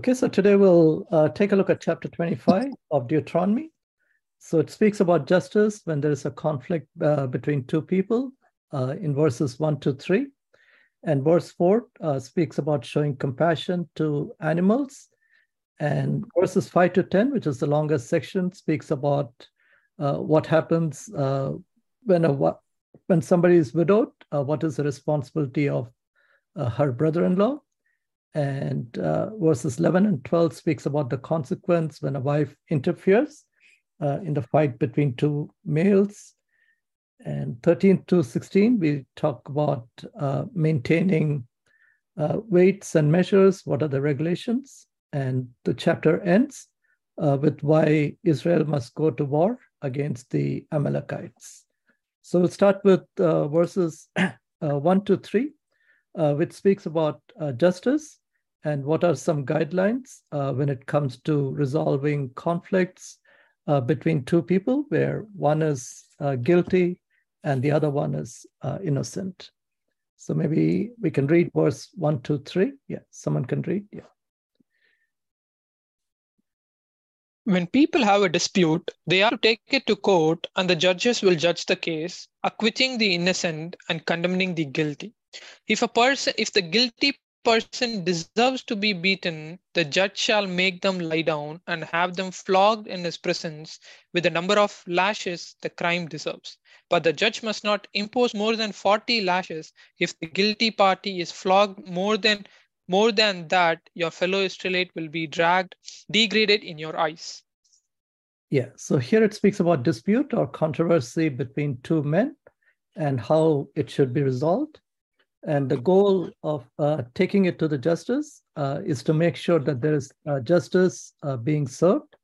Okay, so today we'll uh, take a look at chapter 25 of Deuteronomy. So it speaks about justice when there is a conflict uh, between two people uh, in verses 1 to 3. And verse 4 uh, speaks about showing compassion to animals. And verses 5 to 10, which is the longest section, speaks about uh, what happens uh, when, a, when somebody is widowed, what is the responsibility of her brother in law and uh, verses 11 and 12 speaks about the consequence when a wife interferes uh, in the fight between two males. And 13 to 16, we talk about uh, maintaining uh, weights and measures. What are the regulations? And the chapter ends uh, with why Israel must go to war against the Amalekites. So we'll start with uh, verses 1 to 3, which speaks about justice and what are some guidelines uh, when it comes to resolving conflicts uh, between two people where one is uh, guilty and the other one is uh, innocent. So maybe we can read verse one, two, three. Yeah, someone can read. Yeah. When people have a dispute, they are to take it to court, and the judges will judge the case, acquitting the innocent and condemning the guilty. If a person, if the guilty person deserves to be beaten, the judge shall make them lie down and have them flogged in his presence with the number of lashes the crime deserves. But the judge must not impose more than 40 lashes. If the guilty party is flogged more than more than that, your fellow Israelite will be dragged, degraded in your eyes. Yeah, so here it speaks about dispute or controversy between two men and how it should be resolved. And the goal of uh, taking it to the justice uh, is to make sure that there is uh, justice uh, being served.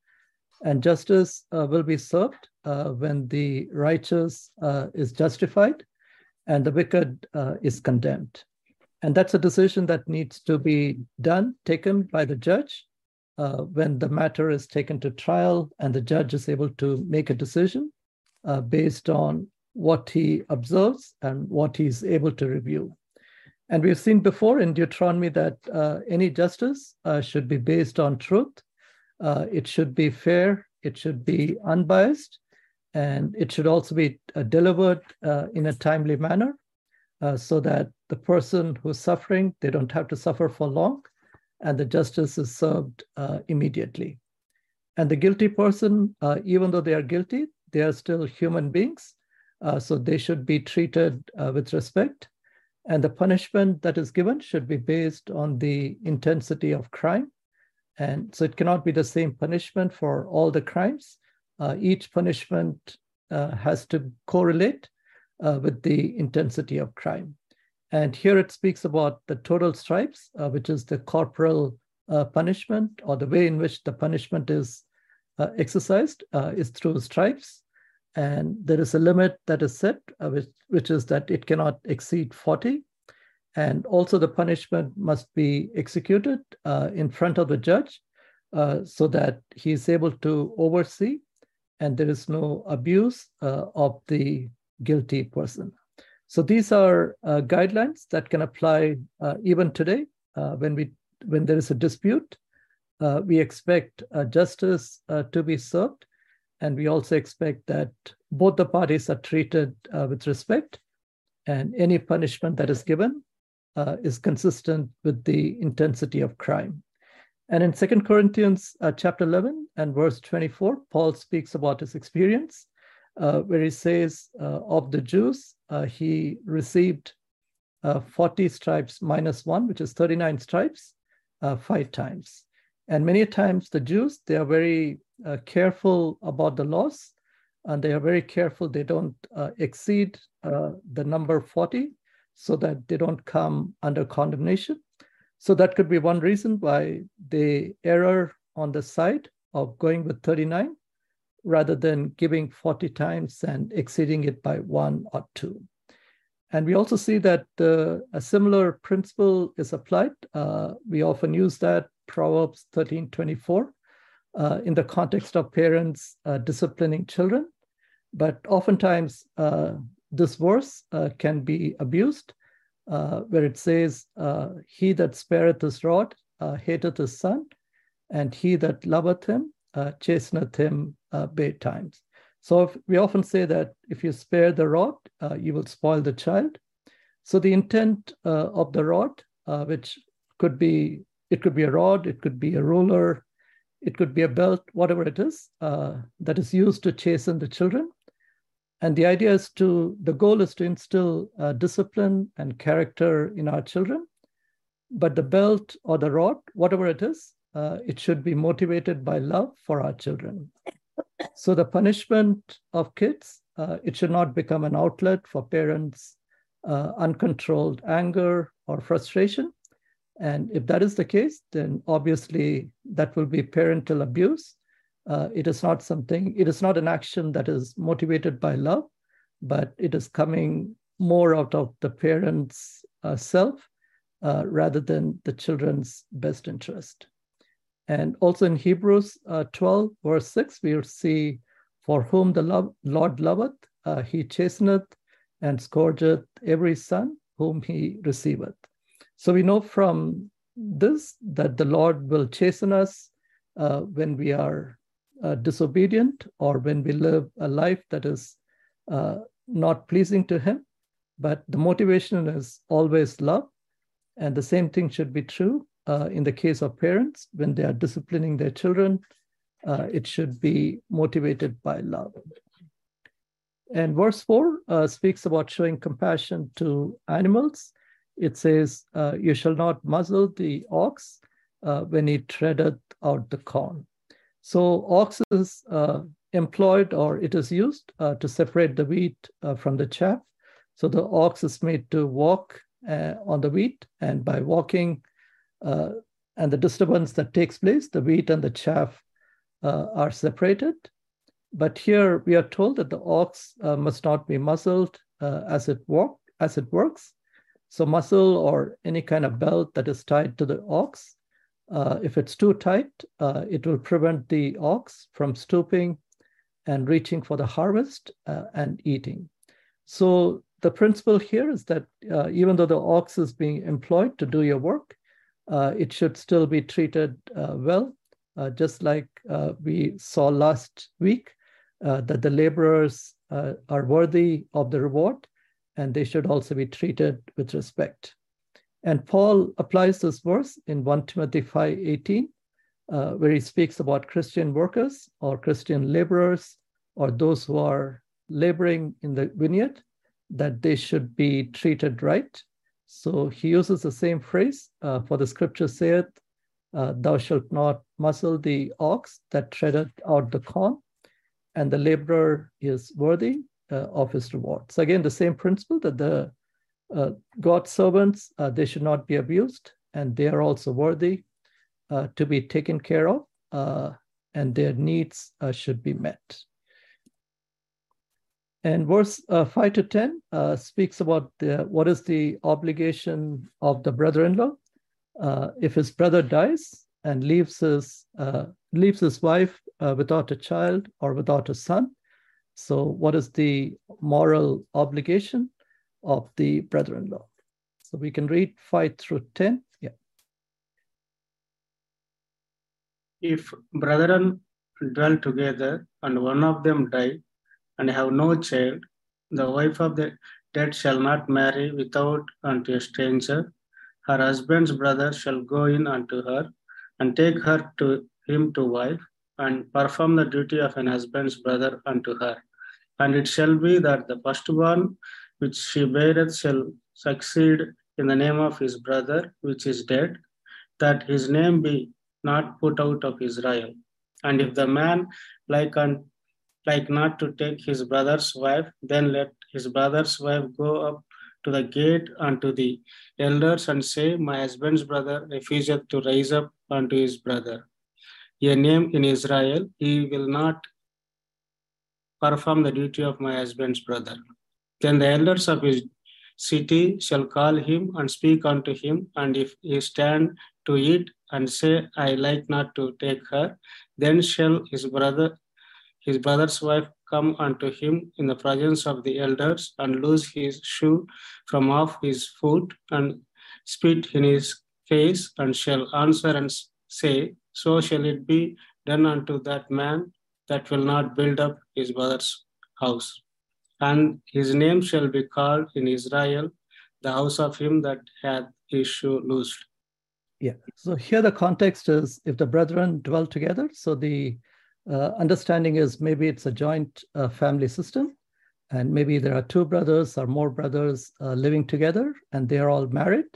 And justice uh, will be served uh, when the righteous is justified and the wicked is condemned. And that's a decision that needs to be done, taken by the judge when the matter is taken to trial and the judge is able to make a decision based on what he observes and what he's able to review. And we've seen before in Deuteronomy that uh, any justice uh, should be based on truth. Uh, it should be fair. It should be unbiased. And it should also be uh, delivered uh, in a timely manner uh, so that the person who's suffering, they don't have to suffer for long and the justice is served immediately. And the guilty person, even though they are guilty, they are still human beings. so they should be treated with respect and the punishment that is given should be based on the intensity of crime. And so it cannot be the same punishment for all the crimes. Uh, each punishment uh, has to correlate uh, with the intensity of crime. And here it speaks about the total stripes, uh, which is the corporal uh, punishment or the way in which the punishment is uh, exercised is through stripes. And there is a limit that is set, uh, which, which is that it cannot exceed 40. And also the punishment must be executed uh, in front of the judge uh, so that he is able to oversee and there is no abuse uh, of the guilty person. So these are uh, guidelines that can apply uh, even today when, we, when there is a dispute. we expect justice to be served and we also expect that both the parties are treated uh, with respect, and any punishment that is given uh, is consistent with the intensity of crime. And in Second Corinthians uh, chapter 11 and verse 24, Paul speaks about his experience, uh, where he says, uh, Of the Jews, uh, he received 40 stripes minus one, which is 39 stripes, five times. And many times the Jews, they are very uh, careful about the laws and they are very careful they don't uh, exceed uh, the number 40 so that they don't come under condemnation. So that could be one reason why they err on the side of going with 39 rather than giving 40 times and exceeding it by one or two. And we also see that uh, a similar principle is applied. Uh, we often use that, Proverbs 13 24, uh, in the context of parents uh, disciplining children. But oftentimes, uh, this verse uh, can be abused, uh, where it says, He that spareth his rod hateth his son, and he that loveth him uh, chasteneth him uh, times. So we often say that if you spare the rod, uh, you will spoil the child. So the intent uh, of the rod, uh, which could be, it could be a rod, it could be a ruler, it could be a belt, whatever it is, uh, that is used to chasten the children. And the idea is to, the goal is to instill uh, discipline and character in our children. But the belt or the rod, whatever it is, uh, it should be motivated by love for our children. So the punishment of kids, uh, it should not become an outlet for parents' uh, uncontrolled anger or frustration. And if that is the case, then obviously that will be parental abuse. Uh, it is not something, it is not an action that is motivated by love, but it is coming more out of the parent's uh, self uh, rather than the children's best interest. And also in Hebrews uh, 12, verse 6, we see, For whom the love, Lord loveth, uh, he chasteneth and scourgeth every son whom he receiveth. So we know from this that the Lord will chasten us uh, when we are uh, disobedient or when we live a life that is uh, not pleasing to him. But the motivation is always love. And the same thing should be true uh, in the case of parents, when they are disciplining their children, uh, it should be motivated by love. And verse 4 uh, speaks about showing compassion to animals. It says, uh, You shall not muzzle the ox uh, when he treadeth out the corn. So, ox is uh, employed or it is used to separate the wheat from the chaff. So, the ox is made to walk on the wheat, and by walking, uh, and the disturbance that takes place, the wheat and the chaff uh, are separated. But here we are told that the ox uh, must not be muzzled uh, as it walk as it works. So muscle or any kind of belt that is tied to the ox, uh, if it's too tight, uh, it will prevent the ox from stooping and reaching for the harvest and eating. So the principle here is that even though the ox is being employed to do your work, uh, it should still be treated uh, well, uh, just like we saw last week that the laborers are worthy of the reward and they should also be treated with respect. And Paul applies this verse in 1 Timothy 5:18, uh, where he speaks about Christian workers or Christian laborers or those who are laboring in the vineyard, that they should be treated right so he uses the same phrase uh, for the scripture saith, uh, Thou shalt not muzzle the ox that treadeth out the corn, and the laborer is worthy uh, of his reward. So, again, the same principle that the uh, God's servants, uh, they should not be abused, and they are also worthy uh, to be taken care of, and their needs should be met. And verse uh, 5 to 10 uh, speaks about the, what is the obligation of the brother in law. Uh, if his brother dies and leaves his, uh, leaves his wife uh, without a child or without a son, so what is the moral obligation of the brother in law? So we can read 5 through 10. Yeah. If brethren dwell together and one of them die, and have no child, the wife of the dead shall not marry without unto a stranger. Her husband's brother shall go in unto her and take her to him to wife and perform the duty of an husband's brother unto her. And it shall be that the firstborn which she beareth shall succeed in the name of his brother which is dead, that his name be not put out of Israel. And if the man like unto like not to take his brother's wife, then let his brother's wife go up to the gate unto the elders and say, My husband's brother refuseth to rise up unto his brother. A name in Israel, he will not perform the duty of my husband's brother. Then the elders of his city shall call him and speak unto him, and if he stand to eat and say, I like not to take her, then shall his brother his brother's wife come unto him in the presence of the elders and loose his shoe from off his foot and spit in his face and shall answer and say, so shall it be done unto that man that will not build up his brother's house. And his name shall be called in Israel the house of him that hath his shoe loosed. Yeah. So here the context is if the brethren dwell together. So the uh, understanding is maybe it's a joint uh, family system, and maybe there are two brothers or more brothers uh, living together, and they are all married.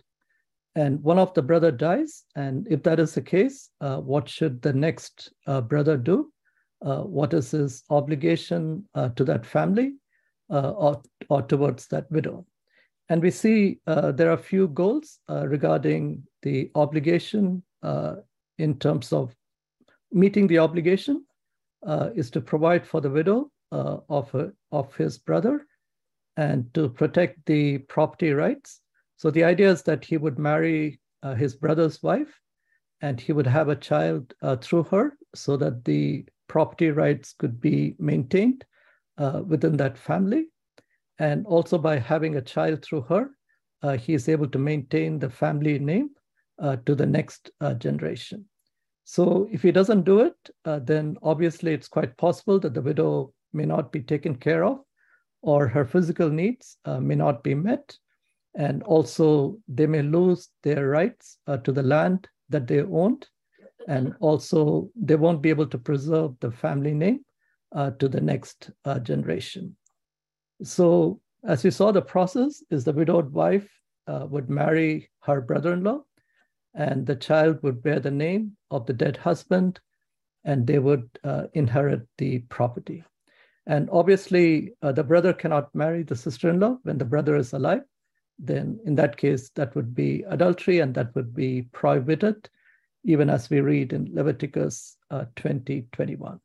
And one of the brother dies, and if that is the case, uh, what should the next uh, brother do? Uh, what is his obligation to that family or, or towards that widow? And we see uh, there are few goals uh, regarding the obligation uh, in terms of meeting the obligation uh, is to provide for the widow uh, of, of his brother and to protect the property rights. So the idea is that he would marry uh, his brother's wife and he would have a child through her so that the property rights could be maintained within that family. And also by having a child through her, uh, he is able to maintain the family name uh, to the next uh, generation. So if he doesn't do it, uh, then obviously it's quite possible that the widow may not be taken care of or her physical needs uh, may not be met. And also they may lose their rights uh, to the land that they owned. And also they won't be able to preserve the family name to the next generation. So as you saw, the process is the widowed wife uh, would marry her brother-in-law, and the child would bear the name of the dead husband, and they would uh, inherit the property. And obviously, uh, the brother cannot marry the sister-in-law when the brother is alive. Then, in that case, that would be adultery, and that would be prohibited, even as we read in Leviticus uh, 20, 21.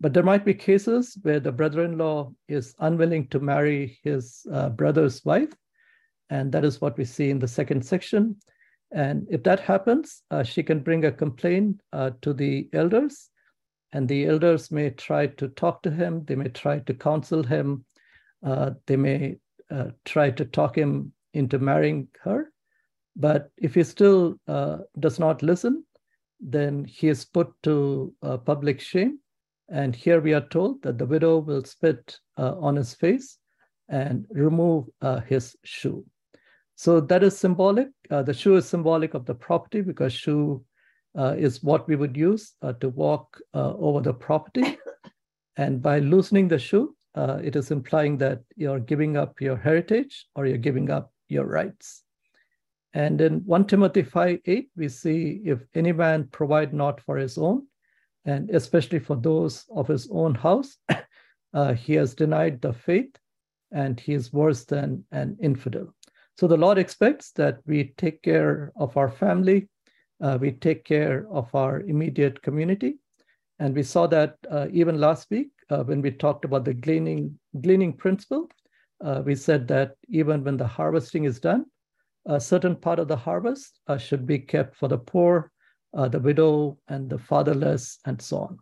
But there might be cases where the brother in law is unwilling to marry his uh, brother's wife. And that is what we see in the second section. And if that happens, uh, she can bring a complaint uh, to the elders, and the elders may try to talk to him, they may try to counsel him, uh, they may uh, try to talk him into marrying her. But if he still uh, does not listen, then he is put to public shame and here we are told that the widow will spit uh, on his face and remove uh, his shoe. So that is symbolic. Uh, the shoe is symbolic of the property because shoe uh, is what we would use uh, to walk uh, over the property. And by loosening the shoe, it is implying that you're giving up your heritage or you're giving up your rights. And in 1 Timothy 5 8, we see if any man provide not for his own, and especially for those of his own house, uh, he has denied the faith and he is worse than an infidel. So the Lord expects that we take care of our family, uh, we take care of our immediate community. And we saw that uh, even last week uh, when we talked about the gleaning, gleaning principle. Uh, we said that even when the harvesting is done, a certain part of the harvest uh, should be kept for the poor uh, the widow and the fatherless, and so on.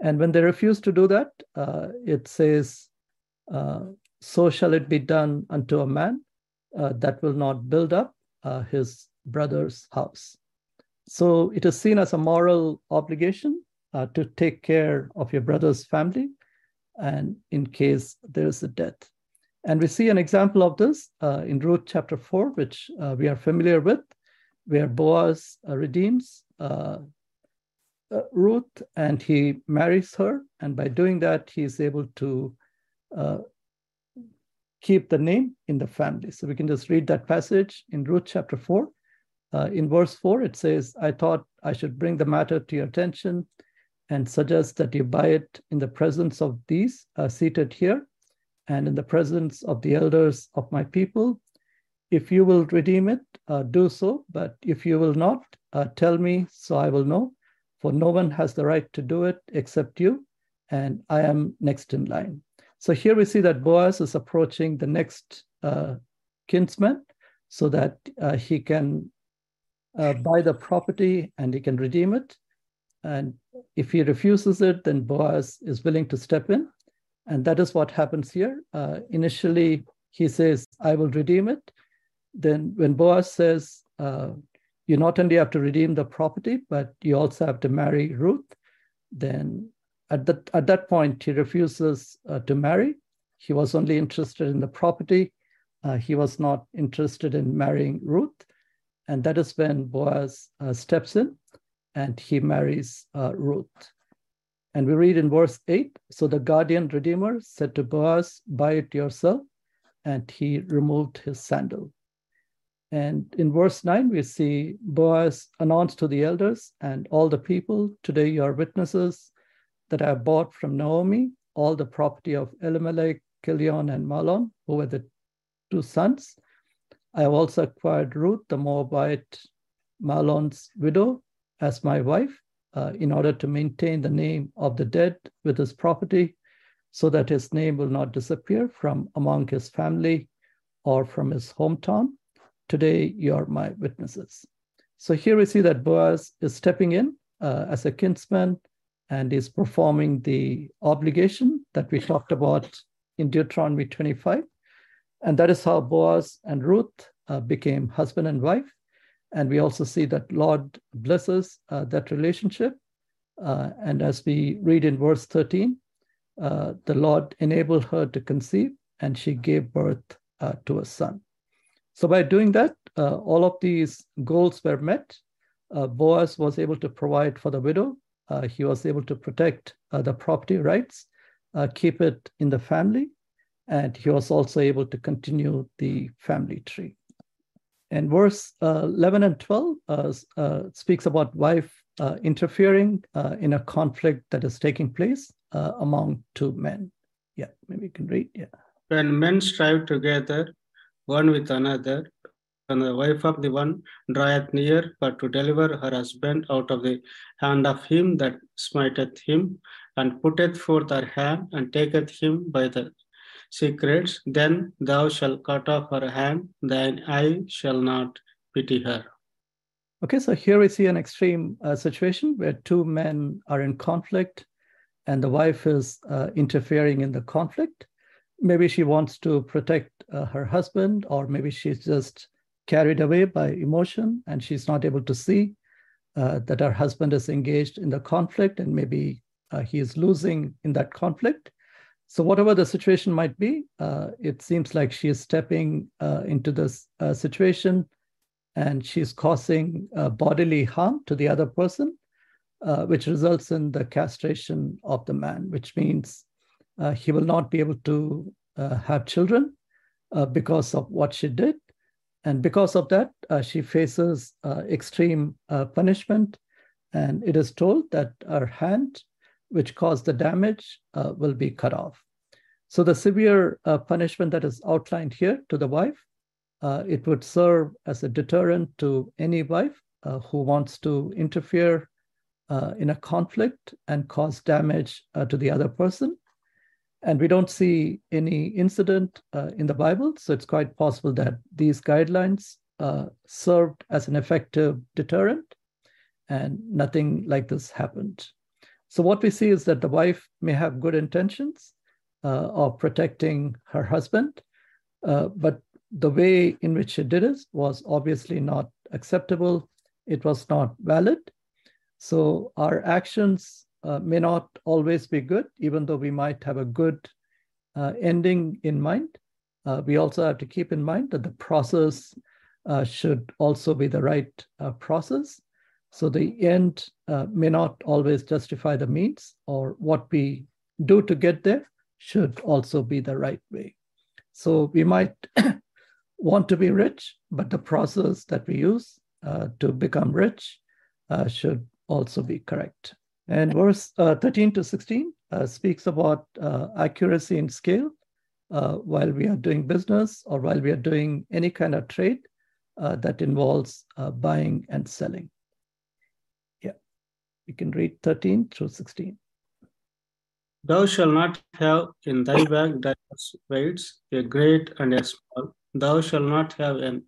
And when they refuse to do that, uh, it says, uh, So shall it be done unto a man uh, that will not build up his brother's house. So it is seen as a moral obligation to take care of your brother's family and in case there is a death. And we see an example of this in Ruth chapter 4, which we are familiar with, where Boaz redeems uh, uh, Ruth and he marries her. And by doing that, he is able to uh, keep the name in the family. So we can just read that passage in Ruth chapter 4. Uh, in verse 4, it says, I thought I should bring the matter to your attention and suggest that you buy it in the presence of these uh, seated here and in the presence of the elders of my people. If you will redeem it, uh, do so. But if you will not, uh, tell me so I will know. For no one has the right to do it except you, and I am next in line. So here we see that Boaz is approaching the next uh, kinsman so that uh, he can uh, buy the property and he can redeem it. And if he refuses it, then Boaz is willing to step in. And that is what happens here. Uh, initially, he says, I will redeem it. Then when Boaz says, uh, you not only have to redeem the property, but you also have to marry Ruth. Then at that, at that point, he refuses uh, to marry. He was only interested in the property. Uh, he was not interested in marrying Ruth. And that is when Boaz uh, steps in and he marries uh, Ruth. And we read in verse 8 So the guardian redeemer said to Boaz, Buy it yourself. And he removed his sandal. And in verse 9, we see Boaz announced to the elders and all the people, Today you are witnesses that I have bought from Naomi all the property of Elimelech, Kilion, and Mahlon, who were the two sons. I have also acquired Ruth, the Moabite Mahlon's widow, as my wife, uh, in order to maintain the name of the dead with his property, so that his name will not disappear from among his family or from his hometown. Today, you are my witnesses. So here we see that Boaz is stepping in uh, as a kinsman and is performing the obligation that we talked about in Deuteronomy 25. And that is how Boaz and Ruth uh, became husband and wife. And we also see that Lord blesses uh, that relationship. Uh, and as we read in verse 13, uh, the Lord enabled her to conceive and she gave birth uh, to a son. So by doing that, uh, all of these goals were met. Uh, Boaz was able to provide for the widow. he was able to protect the property rights, keep it in the family, and he was also able to continue the family tree. And verse uh, 11 and 12 uh, uh, speaks about wife interfering in a conflict that is taking place among two men. Yeah, maybe you can read. Yeah. When men strive together, one with another, and the wife of the one draweth near, but to deliver her husband out of the hand of him that smiteth him, and putteth forth her hand, and taketh him by the secrets, then thou shalt cut off her hand, thine eye shall not pity her. Okay, so here we see an extreme uh, situation where two men are in conflict and the wife is uh, interfering in the conflict. Maybe she wants to protect uh, her husband, or maybe she's just carried away by emotion and she's not able to see uh, that her husband is engaged in the conflict and maybe uh, he is losing in that conflict. So whatever the situation might be, uh, it seems like she is stepping uh, into this uh, situation and she's causing uh, bodily harm to the other person, uh, which results in the castration of the man, which means uh, he will not be able to have children because of what she did. And because of that, she faces extreme punishment. And it is told that her hand which caused the damage uh, will be cut off. So the severe uh, punishment that is outlined here to the wife, uh, it would serve as a deterrent to any wife uh, who wants to interfere uh, in a conflict and cause damage uh, to the other person. And we don't see any incident in the Bible, so it's quite possible that these guidelines served as an effective deterrent and nothing like this happened. So what we see is that the wife may have good intentions uh, of protecting her husband, uh, but the way in which she did it was obviously not acceptable. It was not valid. So our actions uh, may not always be good, even though we might have a good uh, ending in mind. Uh, we also have to keep in mind that the process uh, should also be the right process. So the end uh, may not always justify the means, or what we do to get there should also be the right way. So we might want to be rich, but the process that we use uh, to become rich uh, should also be correct. And verse uh, 13 to 16 uh, speaks about uh, accuracy in scale while we are doing business or while we are doing any kind of trade that involves buying and selling. You can read 13 through 16. Thou shalt not have in thy bag diverse weights, a great and a small. Thou shalt not have an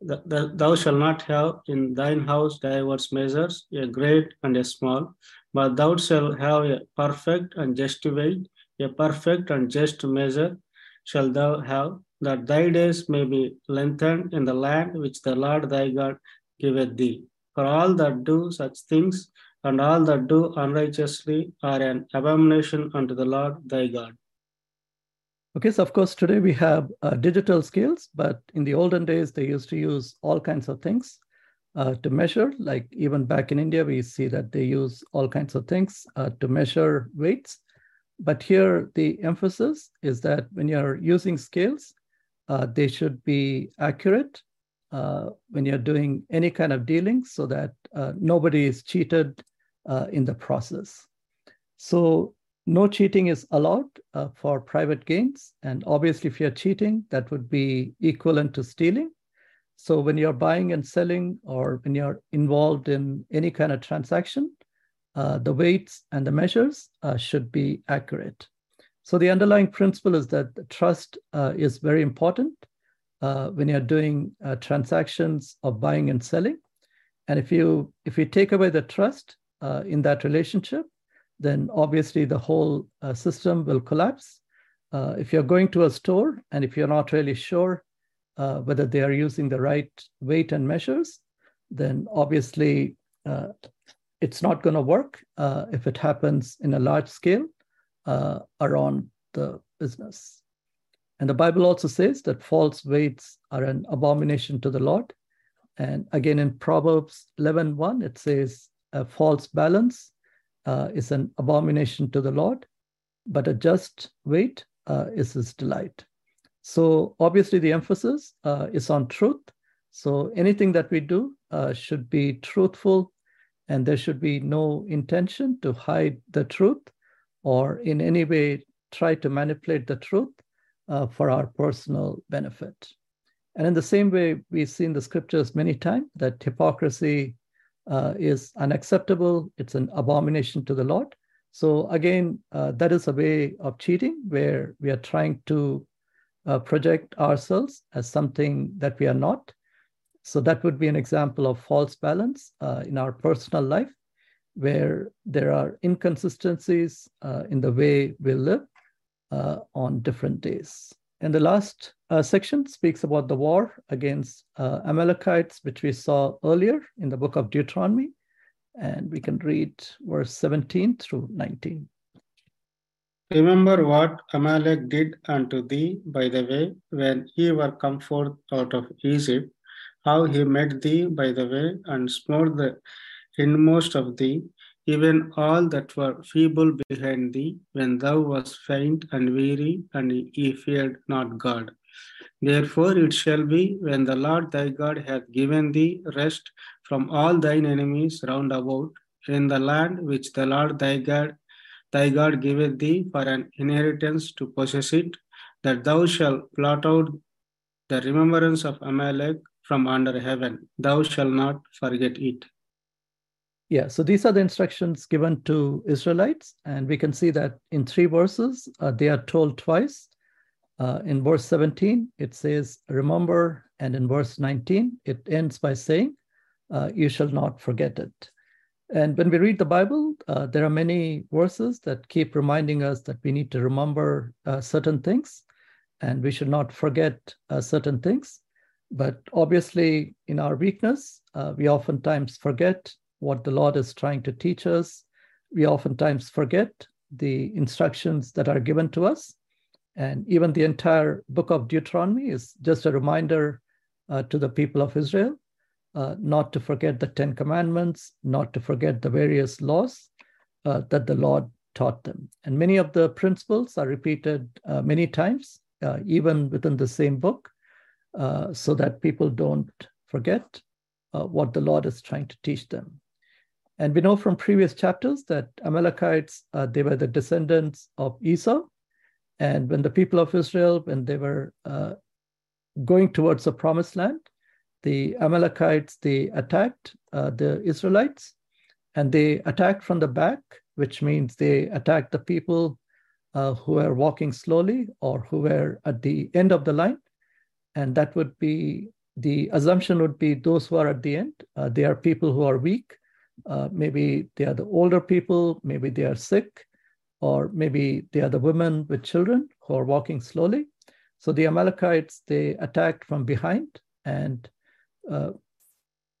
thou shalt not have in thine house diverse measures, a great and a small, but thou shalt have a perfect and just weight, a perfect and just measure shall thou have, that thy days may be lengthened in the land which the Lord thy God giveth thee. For all that do such things and all that do unrighteously are an abomination unto the Lord thy God. Okay, so of course, today we have uh, digital scales, but in the olden days, they used to use all kinds of things uh, to measure. Like even back in India, we see that they use all kinds of things uh, to measure weights. But here, the emphasis is that when you're using scales, uh, they should be accurate uh, when you're doing any kind of dealing so that uh, nobody is cheated uh, in the process. So no cheating is allowed uh, for private gains. And obviously, if you're cheating, that would be equivalent to stealing. So when you're buying and selling or when you're involved in any kind of transaction, uh, the weights and the measures uh, should be accurate. So the underlying principle is that trust uh, is very important uh, when you're doing uh, transactions of buying and selling. And if you if you take away the trust uh, in that relationship, then obviously the whole uh, system will collapse. Uh, if you're going to a store and if you're not really sure whether they are using the right weight and measures, then obviously it's not going to work if it happens in a large scale uh, around the business. And the Bible also says that false weights are an abomination to the Lord. And again, in Proverbs 11:1, it says, a false balance uh, is an abomination to the Lord, but a just weight uh, is his delight. So obviously, the emphasis uh, is on truth. So anything that we do uh, should be truthful, and there should be no intention to hide the truth or in any way try to manipulate the truth uh, for our personal benefit. And in the same way, we see in the scriptures many times that hypocrisy uh, is unacceptable, it's an abomination to the Lord. So, again, uh, that is a way of cheating where we are trying to uh, project ourselves as something that we are not. So, that would be an example of false balance uh, in our personal life where there are inconsistencies uh, in the way we live uh, on different days. And the last uh, section speaks about the war against uh, Amalekites, which we saw earlier in the book of Deuteronomy. And we can read verse 17 through 19. Remember what Amalek did unto thee by the way when ye were come forth out of Egypt, how he met thee by the way and smote the inmost of thee, even all that were feeble behind thee, when thou wast faint and weary, and ye feared not God. Therefore it shall be, when the Lord thy God hath given thee rest from all thine enemies round about, in the land which the Lord thy God thy God giveth thee for an inheritance to possess it, that thou shalt blot out the remembrance of Amalek from under heaven. Thou shalt not forget it. Yeah, so these are the instructions given to Israelites, and we can see that in three verses, uh, they are told twice. Uh, in verse 17, it says, Remember, and in verse 19, it ends by saying, uh, You shall not forget it. And when we read the Bible, uh, there are many verses that keep reminding us that we need to remember uh, certain things and we should not forget uh, certain things. But obviously, in our weakness, we oftentimes forget what the Lord is trying to teach us. We oftentimes forget the instructions that are given to us. And even the entire book of Deuteronomy is just a reminder uh, to the people of Israel uh, not to forget the Ten Commandments, not to forget the various laws uh, that the Lord taught them. And many of the principles are repeated uh, many times, uh, even within the same book, uh, so that people don't forget what the Lord is trying to teach them. And we know from previous chapters that Amalekites, uh, they were the descendants of Esau. And when the people of Israel, when they were uh, going towards the promised land, the Amalekites, they attacked uh, the Israelites and they attacked from the back, which means they attacked the people uh, who were walking slowly or who were at the end of the line. And that would be the assumption would be those who are at the end, uh, they are people who are weak uh, maybe they are the older people, maybe they are sick, or maybe they are the women with children who are walking slowly. So the Amalekites, they attacked from behind and uh,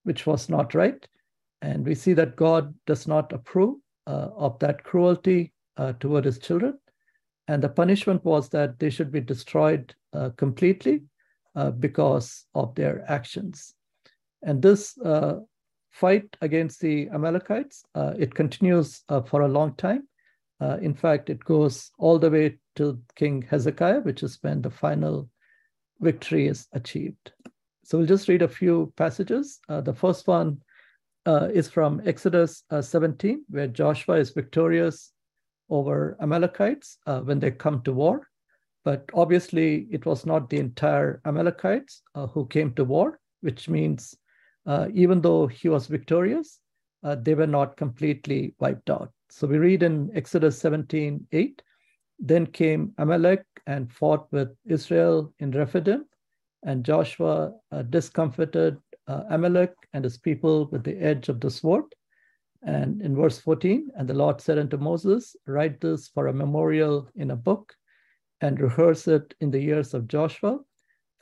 which was not right. And we see that God does not approve uh, of that cruelty uh, toward his children. And the punishment was that they should be destroyed uh, completely because of their actions. And this uh, fight against the Amalekites, uh, it continues for a long time. in fact, it goes all the way to King Hezekiah, which is when the final victory is achieved. So we'll just read a few passages. Uh, the first one uh, is from Exodus uh, 17, where Joshua is victorious over Amalekites uh, when they come to war. But obviously, it was not the entire Amalekites uh, who came to war, which means uh, even though he was victorious, they were not completely wiped out. So we read in Exodus 17 8, then came Amalek and fought with Israel in Rephidim, and Joshua uh, discomfited uh, Amalek and his people with the edge of the sword. And in verse 14, and the Lord said unto Moses, Write this for a memorial in a book and rehearse it in the ears of Joshua,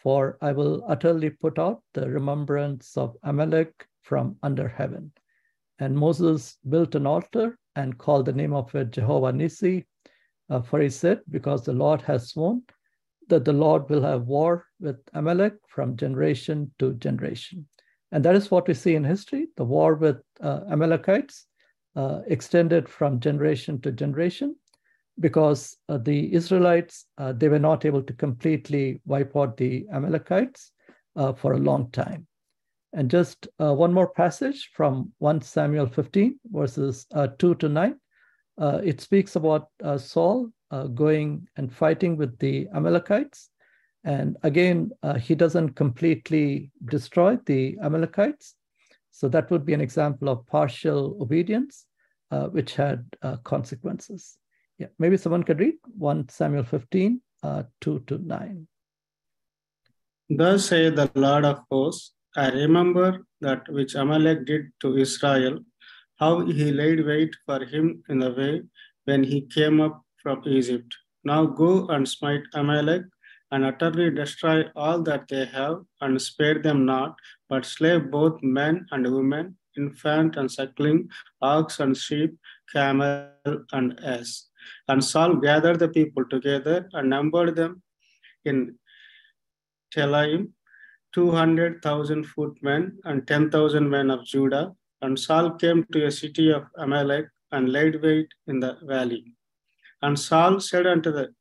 for I will utterly put out the remembrance of Amalek from under heaven. And Moses built an altar and called the name of it Jehovah Nissi, uh, for he said, Because the Lord has sworn that the Lord will have war with Amalek from generation to generation. And that is what we see in history. The war with uh, Amalekites uh, extended from generation to generation because uh, the Israelites, uh, they were not able to completely wipe out the Amalekites uh, for a long time. And just uh, one more passage from 1 Samuel 15, verses 2 to 9. it speaks about Saul going and fighting with the Amalekites and again, uh, he doesn't completely destroy the Amalekites. So that would be an example of partial obedience, uh, which had uh, consequences. Yeah, maybe someone could read 1 Samuel 15, uh, 2 to 9. Thus say the Lord of hosts, I remember that which Amalek did to Israel, how he laid wait for him in the way when he came up from Egypt. Now go and smite Amalek and utterly destroy all that they have, and spare them not, but slay both men and women, infant and suckling, ox and sheep, camel and ass. And Saul gathered the people together and numbered them in Telaim, 200,000 footmen and 10,000 men of Judah. And Saul came to a city of Amalek and laid wait in the valley. And Saul said unto the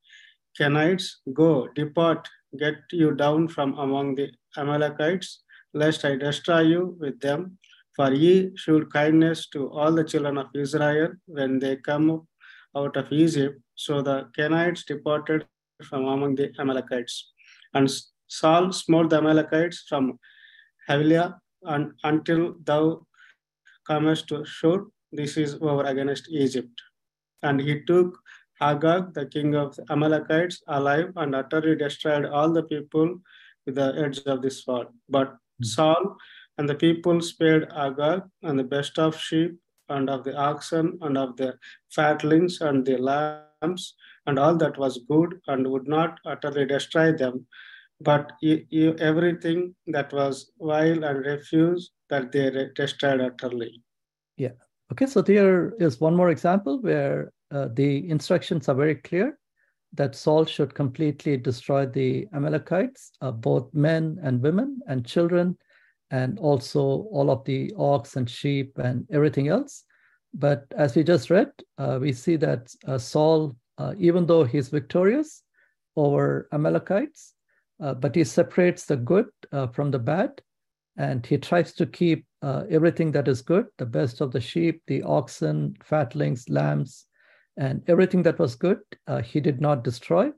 Kenites, Go, depart, get you down from among the Amalekites, lest I destroy you with them. For ye showed kindness to all the children of Israel when they come out of Egypt. So the Kenites departed from among the Amalekites. And Saul smote the Amalekites from Havilah and until thou comest to Shur. This is over against Egypt. And he took Agag, the king of the Amalekites, alive and utterly destroyed all the people with the edge of the sword. But hmm. Saul and the people spared Agag and the best of sheep and of the oxen and of the fatlings and the lambs and all that was good and would not utterly destroy them, but everything that was vile and refuse that they destroyed utterly. Yeah. Okay, so there is one more example where uh, the instructions are very clear that Saul should completely destroy the Amalekites, uh, both men and women and children, and also all of the ox and sheep and everything else. But as we just read, uh, we see that uh, Saul, uh, even though he's victorious over Amalekites, uh, but he separates the good from the bad, and he tries to keep everything that is good, the best of the sheep, the oxen, fatlings, lambs, and everything that was good, uh, he did not destroy,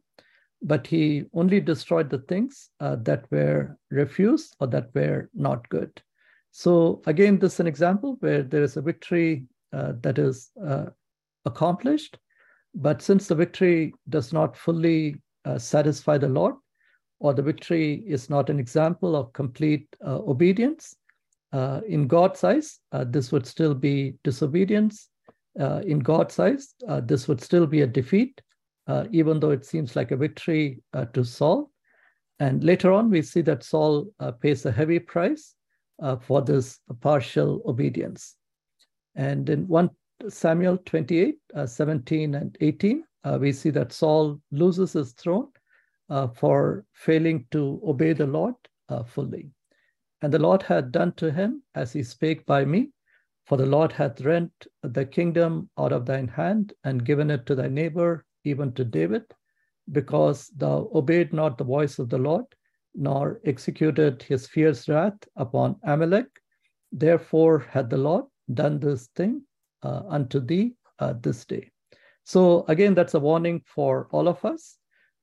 but he only destroyed the things uh, that were refused or that were not good. So, again, this is an example where there is a victory uh, that is uh, accomplished, but since the victory does not fully uh, satisfy the Lord, or the victory is not an example of complete uh, obedience, in God's eyes, this would still be disobedience uh, in God's eyes, uh, this would still be a defeat, uh, even though it seems like a victory uh, to Saul. And later on, we see that Saul uh, pays a heavy price uh, for this partial obedience. And in 1 Samuel 28, uh, 17 and 18, uh, we see that Saul loses his throne for failing to obey the Lord fully. And the Lord had done to him as he spake by me, for the Lord hath rent the kingdom out of thine hand and given it to thy neighbor, even to David, because thou obeyed not the voice of the Lord, nor executed his fierce wrath upon Amalek. Therefore had the Lord done this thing uh, unto thee uh, this day. So again, that's a warning for all of us.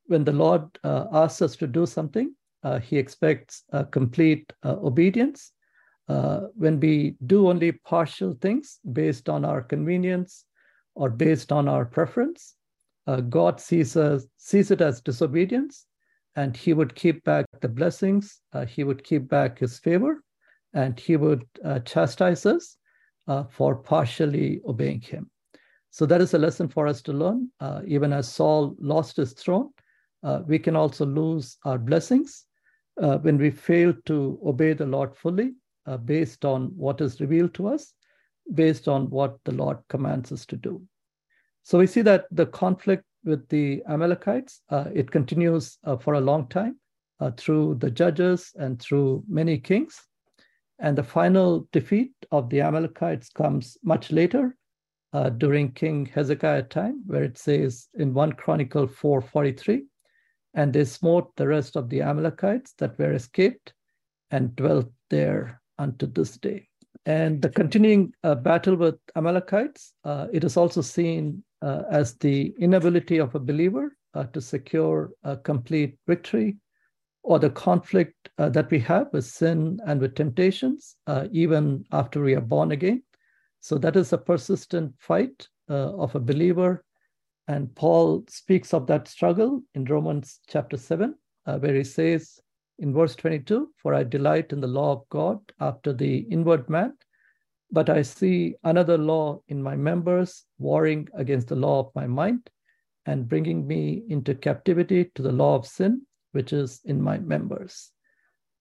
When the Lord uh, asks us to do something, uh, he expects complete uh, obedience. Uh, when we do only partial things based on our convenience or based on our preference, God sees, us, sees it as disobedience and he would keep back the blessings, he would keep back his favor, and he would chastise us uh, for partially obeying him. So that is a lesson for us to learn. Uh, even as Saul lost his throne, uh, we can also lose our blessings uh, when we fail to obey the Lord fully uh, based on what is revealed to us, based on what the Lord commands us to do. So we see that the conflict with the Amalekites, uh, it continues for a long time through the judges and through many kings. And the final defeat of the Amalekites comes much later uh, during King Hezekiah time, where it says in 1 Chronicle 4:43, and they smote the rest of the Amalekites that were escaped and dwelt there unto this day. And the continuing uh, battle with Amalekites, uh, it is also seen uh, as the inability of a believer uh, to secure a complete victory or the conflict uh, that we have with sin and with temptations, uh, even after we are born again. So that is a persistent fight uh, of a believer. And Paul speaks of that struggle in Romans chapter 7, uh, where he says in verse 22 For I delight in the law of God after the inward man, but I see another law in my members, warring against the law of my mind and bringing me into captivity to the law of sin which is in my members.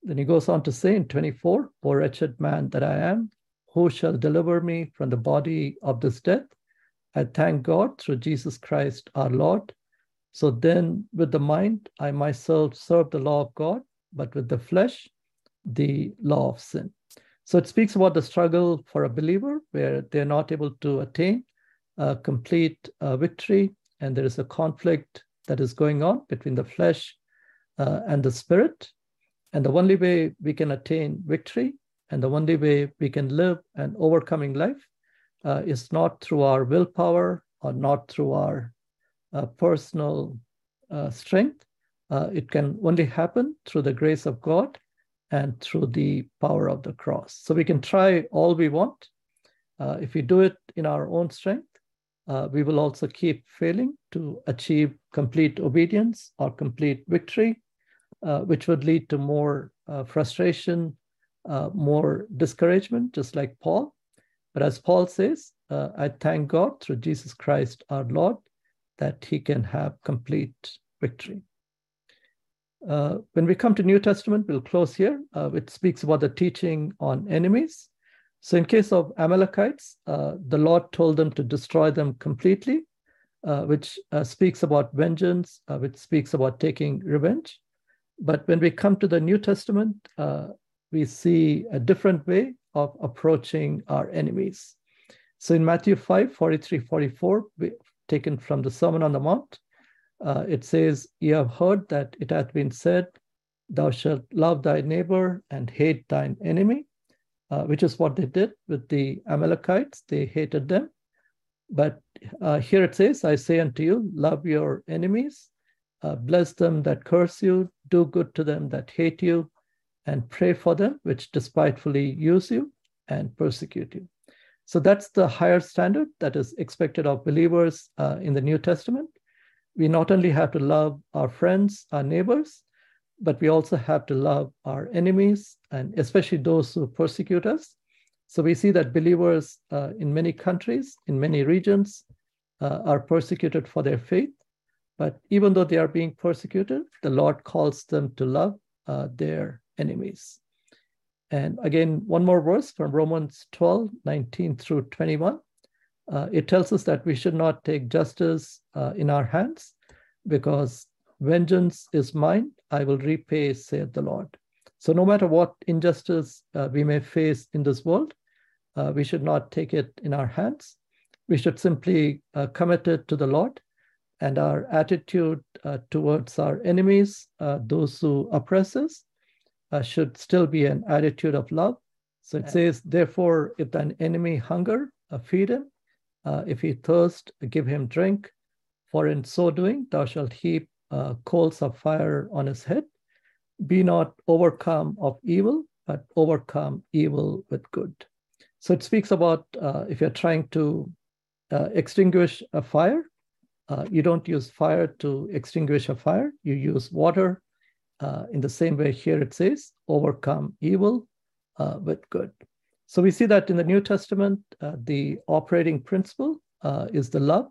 Then he goes on to say in 24, Poor wretched man that I am, who shall deliver me from the body of this death? I thank God through Jesus Christ our Lord. So then, with the mind, I myself serve the law of God, but with the flesh, the law of sin. So it speaks about the struggle for a believer where they're not able to attain a complete uh, victory, and there is a conflict that is going on between the flesh uh, and the spirit. And the only way we can attain victory and the only way we can live an overcoming life uh, is not through our willpower or not through our uh, personal uh, strength. Uh, it can only happen through the grace of God and through the power of the cross. So we can try all we want. Uh, if we do it in our own strength, we will also keep failing to achieve complete obedience or complete victory uh, which would lead to more uh, frustration, uh, more discouragement, just like Paul. But as Paul says, uh, I thank God through Jesus Christ our Lord that he can have complete victory. Uh, when we come to New Testament, we'll close here. Uh, it speaks about the teaching on enemies. So, in case of Amalekites, uh, the Lord told them to destroy them completely, uh, which speaks about vengeance, which speaks about taking revenge. But when we come to the New Testament, uh, we see a different way of approaching our enemies. So in Matthew 5 43 44, we, taken from the Sermon on the Mount, uh, it says, You have heard that it hath been said, Thou shalt love thy neighbor and hate thine enemy, uh, which is what they did with the Amalekites. They hated them. But uh, here it says, I say unto you, love your enemies uh, bless them that curse you, do good to them that hate you, and pray for them which despitefully use you and persecute you. So that's the higher standard that is expected of believers uh, in the New Testament. We not only have to love our friends, our neighbors, but we also have to love our enemies and especially those who persecute us. So we see that believers uh, in many countries, in many regions, uh, are persecuted for their faith. But even though they are being persecuted, the Lord calls them to love uh, their enemies. And again, one more verse from Romans 12, 19 through 21. Uh, it tells us that we should not take justice uh, in our hands because vengeance is mine, I will repay, saith the Lord. So, no matter what injustice uh, we may face in this world, uh, we should not take it in our hands. We should simply uh, commit it to the Lord. And our attitude uh, towards our enemies, those who oppress us, should still be an attitude of love. So it says, therefore, if thine enemy hunger, feed him uh, if he thirst, give him drink, for in so doing thou shalt heap uh, coals of fire on his head. Be not overcome of evil, but overcome evil with good. So it speaks about uh, if you're trying to uh, extinguish a fire, uh, you don't use fire to extinguish a fire, you use water. Uh, in the same way, here it says, overcome evil with good. So we see that in the New Testament, uh, the operating principle uh, is the love,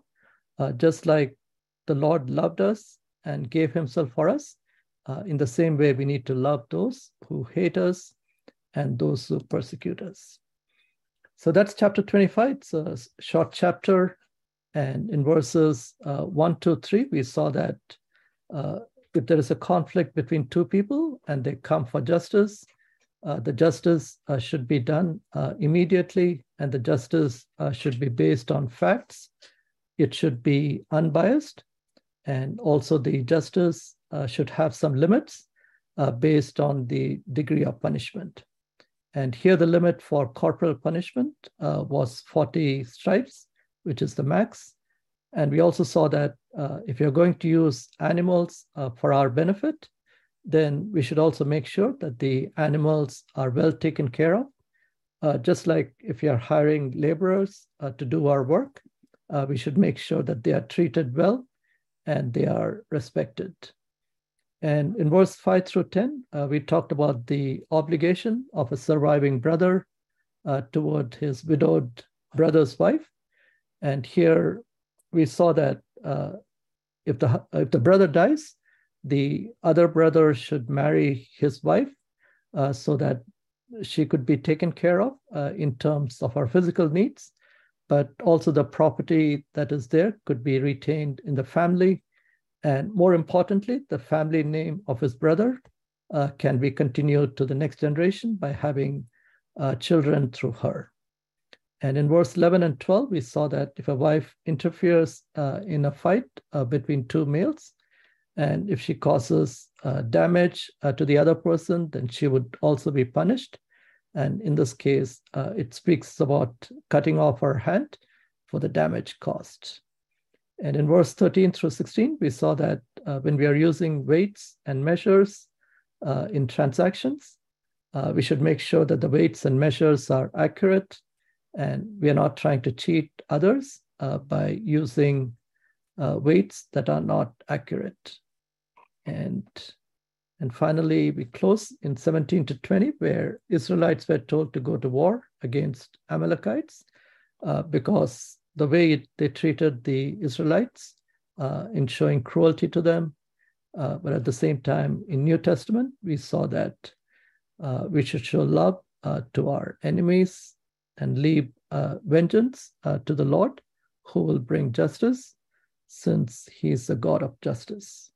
uh, just like the Lord loved us and gave himself for us. Uh, in the same way, we need to love those who hate us and those who persecute us. So that's chapter 25. It's a short chapter. And in verses uh, 1 to 3, we saw that uh, if there is a conflict between two people and they come for justice, uh, the justice uh, should be done uh, immediately, and the justice uh, should be based on facts. It should be unbiased, and also the justice uh, should have some limits uh, based on the degree of punishment. And here, the limit for corporal punishment was 40 stripes, which is the max. And we also saw that if you're going to use animals for our benefit, then we should also make sure that the animals are well taken care of. Uh, just like if you're hiring laborers uh, to do our work, uh, we should make sure that they are treated well and they are respected. And in verse 5 through 10, uh, we talked about the obligation of a surviving brother uh, toward his widowed brother's wife. And here we saw that uh, if, the, if the brother dies, the other brother should marry his wife uh, so that she could be taken care of uh, in terms of her physical needs, but also the property that is there could be retained in the family. And more importantly, the family name of his brother uh, can be continued to the next generation by having uh, children through her. And in verse 11 and 12, we saw that if a wife interferes uh, in a fight uh, between two males, and if she causes uh, damage uh, to the other person, then she would also be punished. And in this case, uh, it speaks about cutting off her hand for the damage caused. And in verse 13 through 16, we saw that uh, when we are using weights and measures uh, in transactions, uh, we should make sure that the weights and measures are accurate and we are not trying to cheat others by using weights that are not accurate. And, and finally, we close in 17 to 20, where Israelites were told to go to war against Amalekites uh, because the way it, they treated the Israelites uh, in showing cruelty to them. Uh, but at the same time, in New Testament, we saw that uh, we should show love uh, to our enemies and leave uh, vengeance to the Lord, who will bring justice, since He is a God of justice.